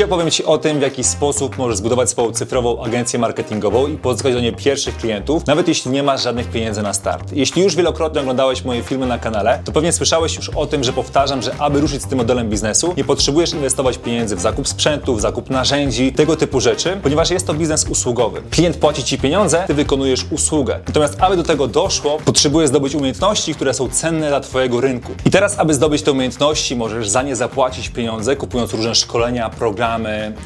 Dzisiaj opowiem Ci o tym, w jaki sposób możesz zbudować swoją cyfrową agencję marketingową i pozyskać do niej pierwszych klientów, nawet jeśli nie masz żadnych pieniędzy na start. Jeśli już wielokrotnie oglądałeś moje filmy na kanale, to pewnie słyszałeś już o tym, że powtarzam, że aby ruszyć z tym modelem biznesu, nie potrzebujesz inwestować pieniędzy w zakup sprzętu, w zakup narzędzi, tego typu rzeczy, ponieważ jest to biznes usługowy. Klient płaci Ci pieniądze, Ty wykonujesz usługę. Natomiast aby do tego doszło, potrzebujesz zdobyć umiejętności, które są cenne dla Twojego rynku. I teraz, aby zdobyć te umiejętności, możesz za nie zapłacić pieniądze, kupując różne szkolenia, programy,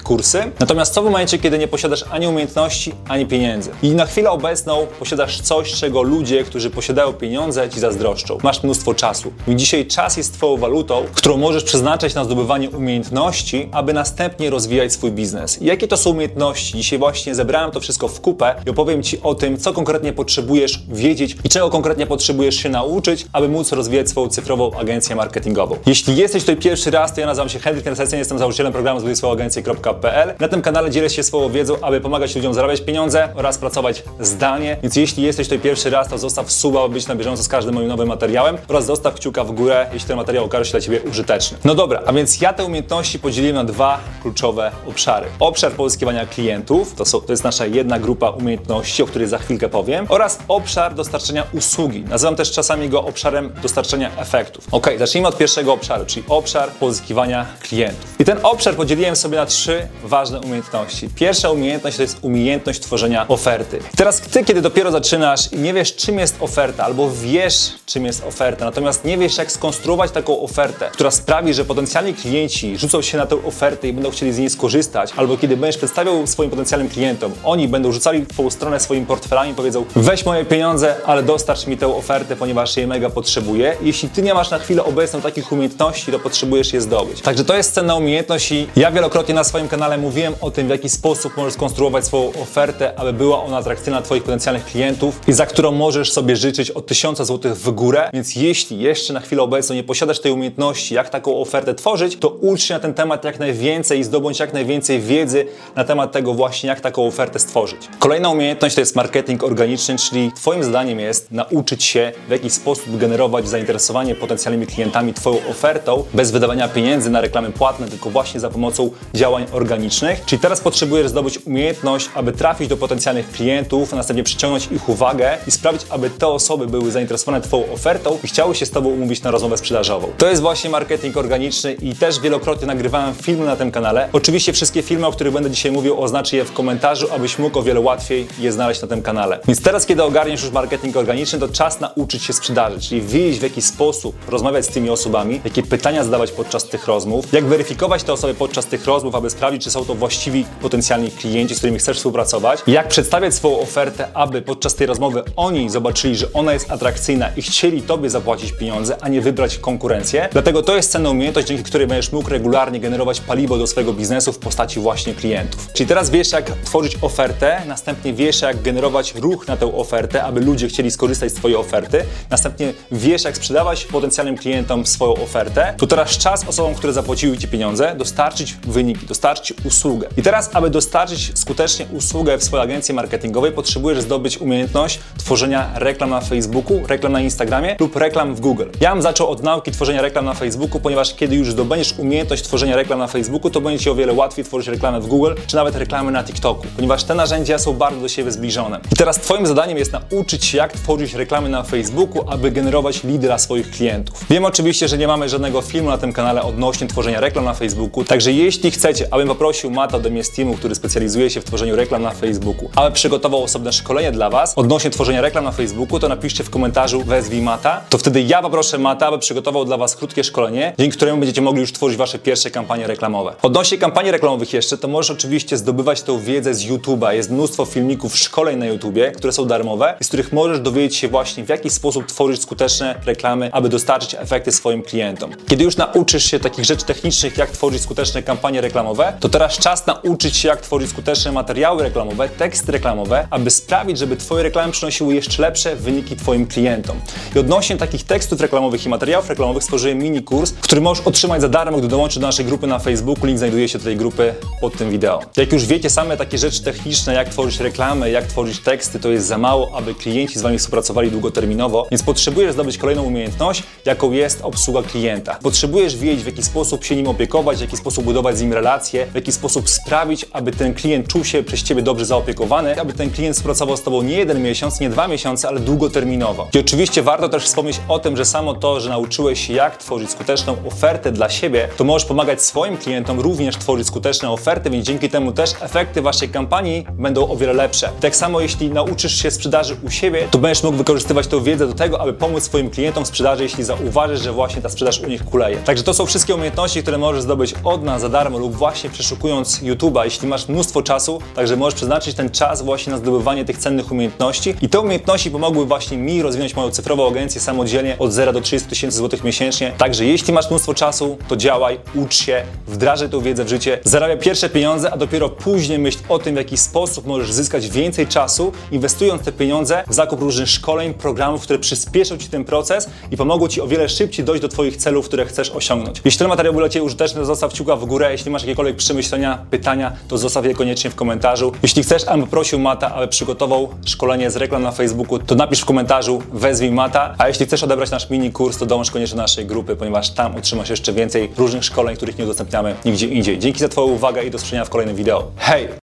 kursy. Natomiast co w momencie, kiedy nie posiadasz ani umiejętności, ani pieniędzy? I na chwilę obecną posiadasz coś, czego ludzie, którzy posiadają pieniądze, ci zazdroszczą. Masz mnóstwo czasu. I dzisiaj czas jest Twoją walutą, którą możesz przeznaczać na zdobywanie umiejętności, aby następnie rozwijać swój biznes. I jakie to są umiejętności? Dzisiaj właśnie zebrałem to wszystko w kupę i opowiem Ci o tym, co konkretnie potrzebujesz wiedzieć i czego konkretnie potrzebujesz się nauczyć, aby móc rozwijać swoją cyfrową agencję marketingową. Jeśli jesteś tutaj pierwszy raz, to ja nazywam się Henryk Nersecen, jestem założycielem programu zbudujswoagencję.pl. Na tym kanale dzielę się swoją wiedzą, aby pomagać ludziom zarabiać pieniądze oraz pracować zdalnie. Więc jeśli jesteś tutaj pierwszy raz, to zostaw suba, aby być na bieżąco z każdym moim nowym materiałem oraz zostaw kciuka w górę, jeśli ten materiał okaże się dla Ciebie użyteczny. No dobra, a więc ja te umiejętności podzieliłem na dwa kluczowe obszary. Obszar pozyskiwania klientów, to, są, to jest nasza jedna grupa umiejętności, o której za chwilkę powiem, oraz obszar dostarczenia usługi. Nazywam też czasami go obszarem dostarczenia efektów. Ok, zacznijmy od pierwszego obszaru, czyli obszar pozyskiwania klientów. I ten obszar podzieliłem sobie na trzy ważne umiejętności. Pierwsza umiejętność to jest umiejętność tworzenia oferty. Teraz ty, kiedy dopiero zaczynasz i nie wiesz, czym jest oferta, albo wiesz, czym jest oferta, natomiast nie wiesz, jak skonstruować taką ofertę, która sprawi, że potencjalni klienci rzucą się na tę ofertę i będą chcieli z niej skorzystać, albo kiedy będziesz przedstawiał swoim potencjalnym klientom, oni będą rzucali w stronę swoimi portfelami i powiedzą, weź moje pieniądze, ale dostarcz mi tę ofertę, ponieważ jej mega potrzebuję. Jeśli ty nie masz na chwilę obecną takich umiejętności, to potrzebujesz je zdobyć. Także to jest cenna umiejętność i ja wielokrotnie na swoim kanale mówiłem o tym, w jaki sposób możesz skonstruować swoją ofertę, aby była ona atrakcyjna dla Twoich potencjalnych klientów i za którą możesz sobie życzyć od 1000 zł w górę. Więc jeśli jeszcze na chwilę obecną nie posiadasz tej umiejętności, jak taką ofertę tworzyć, to ucz się na ten temat jak najwięcej i zdobądź jak najwięcej wiedzy na temat tego właśnie, jak taką ofertę stworzyć. Kolejna umiejętność to jest marketing organiczny, czyli Twoim zadaniem jest nauczyć się w jaki sposób generować zainteresowanie potencjalnymi klientami Twoją ofertą bez wydawania pieniędzy na reklamy płatne, tylko właśnie za pomocą działań organicznych. Czyli teraz potrzebujesz zdobyć umiejętność, aby trafić do potencjalnych klientów, a następnie przyciągnąć ich uwagę i sprawić, aby te osoby były zainteresowane Twoją ofertą i chciały się z Tobą umówić na rozmowę sprzedażową. To jest właśnie marketing organiczny i też wielokrotnie nagrywałem filmy na tym kanale. Oczywiście wszystkie filmy, o których będę dzisiaj mówił, oznaczę je w komentarzu, abyś mógł o wiele łatwiej je znaleźć na tym kanale. Więc teraz, kiedy ogarniesz już marketing organiczny, to czas nauczyć się sprzedaży, czyli wiedzieć w jaki sposób rozmawiać z tymi osobami, jakie pytania zadawać podczas tych rozmów, jak weryfikować te osoby podczas tych rozmów, aby sprawdzić, czy są to właściwi potencjalni klienci, z którymi chcesz współpracować, jak przedstawiać swoją ofertę, aby podczas tej rozmowy oni zobaczyli, że ona jest atrakcyjna i chcieli Tobie zapłacić pieniądze, a nie wybrać konkurencję. Dlatego to jest cenna umiejętność, dzięki której będziesz mógł regularnie generować paliwo do swojego biznesu w postaci właśnie klientów. Czyli teraz wiesz, jak tworzyć ofertę, następnie wiesz, jak generować ruch na tę ofertę, aby ludzie chcieli skorzystać z Twojej oferty, następnie wiesz, jak sprzedawać potencjalnym klientom swoją ofertę, to teraz czas osobom, które zapłaciły Ci pieniądze, dostarczyć wyniki, dostarczyć usługę. I teraz, aby dostarczyć skutecznie usługę w swojej agencji marketingowej, potrzebujesz zdobyć umiejętność tworzenia reklam na Facebooku, reklam na Instagramie lub reklam w Google. Ja bym zaczął od nauki tworzenia reklam na Facebooku, ponieważ kiedy już zdobędziesz umiejętność tworzenia reklam na Facebooku, to będzie Ci o wiele łatwiej tworzyć reklamę w Google, czy nawet reklamy na TikToku, ponieważ te narzędzia są bardzo do siebie zbliżone. I teraz Twoim zadaniem jest nauczyć się, jak tworzyć reklamy na Facebooku, aby generować lidy dla swoich klientów. Wiem oczywiście, że nie mamy żadnego filmu na tym kanale odnośnie tworzenia reklam na Facebooku, także jeśli chcecie, abym poprosił Mata ode mnie z teamu, który specjalizuje się w tworzeniu reklam na Facebooku, aby przygotował osobne szkolenie dla Was odnośnie tworzenia reklam na Facebooku, to napiszcie w komentarzu wezwij Mata, to wtedy ja poproszę Mata, aby przygotował dla Was krótkie szkolenie, dzięki któremu będziecie mogli już tworzyć Wasze pierwsze kampanie reklamowe. Odnośnie kampanii reklamowych jeszcze, to możesz oczywiście zdobywać tę wiedzę z YouTube'a. Jest mnóstwo filmików, szkoleń na YouTubie, które są darmowe i z których możesz dowiedzieć się właśnie w jaki sposób tworzyć skuteczne reklamy, aby dostarczyć efekty swoim klientom. Kiedy już nauczysz się takich rzeczy technicznych, jak tworzyć skuteczne kampanie reklamowe, to teraz czas nauczyć się, jak tworzyć skuteczne materiały reklamowe, teksty reklamowe, aby sprawić, żeby Twoje reklamy przynosiły jeszcze lepsze wyniki Twoim klientom. I odnośnie takich tekstów reklamowych i materiałów reklamowych stworzyłem mini kurs, który możesz otrzymać za darmo, gdy dołączysz do naszej grupy na Facebooku. Link znajduje się do tej grupy pod tym wideo. Jak już wiecie, same takie rzeczy techniczne, jak tworzyć reklamę, jak tworzyć teksty, to jest za mało, aby klienci z Wami współpracowali długoterminowo, więc potrzebujesz zdobyć kolejną umiejętność, jaką jest obsługa klienta. Potrzebujesz wiedzieć, w jaki sposób się nim opiekować, w jaki sposób budować z nim relacje, w jaki sposób sprawić, aby ten klient czuł się przez Ciebie dobrze zaopiekowany, aby ten klient współpracował z Tobą nie jeden miesiąc, nie dwa miesiące, ale długoterminowo. I oczywiście warto też wspomnieć o tym, że samo to, że nauczyłeś się jak tworzyć skuteczną ofertę dla siebie, to możesz pomagać swoim klientom również tworzyć skuteczne oferty, więc dzięki temu też efekty Waszej kampanii będą o wiele lepsze. Tak samo jeśli nauczysz się sprzedaży u siebie, to będziesz mógł wykorzystywać tę wiedzę do tego, aby pomóc swoim klientom w sprzedaży, jeśli zauważysz, że właśnie ta sprzedaż u nich kuleje. Także to są wszystkie umiejętności, które możesz zdobyć od nas za darmo lub właśnie przeszukując YouTube'a, jeśli masz mnóstwo czasu, także możesz przeznaczyć ten czas właśnie na zdobywanie tych cennych umiejętności. I te umiejętności pomogły właśnie mi rozwinąć moją cyfrową agencję samodzielnie od 0 do 30 tysięcy złotych miesięcznie. Także jeśli masz mnóstwo czasu, to działaj, ucz się, wdrażaj tę wiedzę w życie, zarabiaj pierwsze pieniądze, a dopiero później myśl o tym, w jaki sposób możesz zyskać więcej czasu, inwestując te pieniądze w zakup różnych szkoleń, programów, które przyspieszą Ci ten proces i pomogą Ci o wiele szybciej dojść do Twoich celów, które chcesz osiągnąć. Jeśli ten materiał był dla Ciebie użyteczny, zostaw kciuka w górę. Jeśli masz jakiekolwiek przemyślenia, pytania, to zostaw je koniecznie w komentarzu. Jeśli chcesz, abym prosił Mata, aby przygotował szkolenie z reklam na Facebooku, to napisz w komentarzu, wezwij Mata. A jeśli chcesz odebrać nasz mini kurs, to dołącz koniecznie do naszej grupy, ponieważ tam otrzymasz jeszcze więcej różnych szkoleń, których nie udostępniamy nigdzie indziej. Dzięki za Twoją uwagę i do zobaczenia w kolejnym wideo. Hej!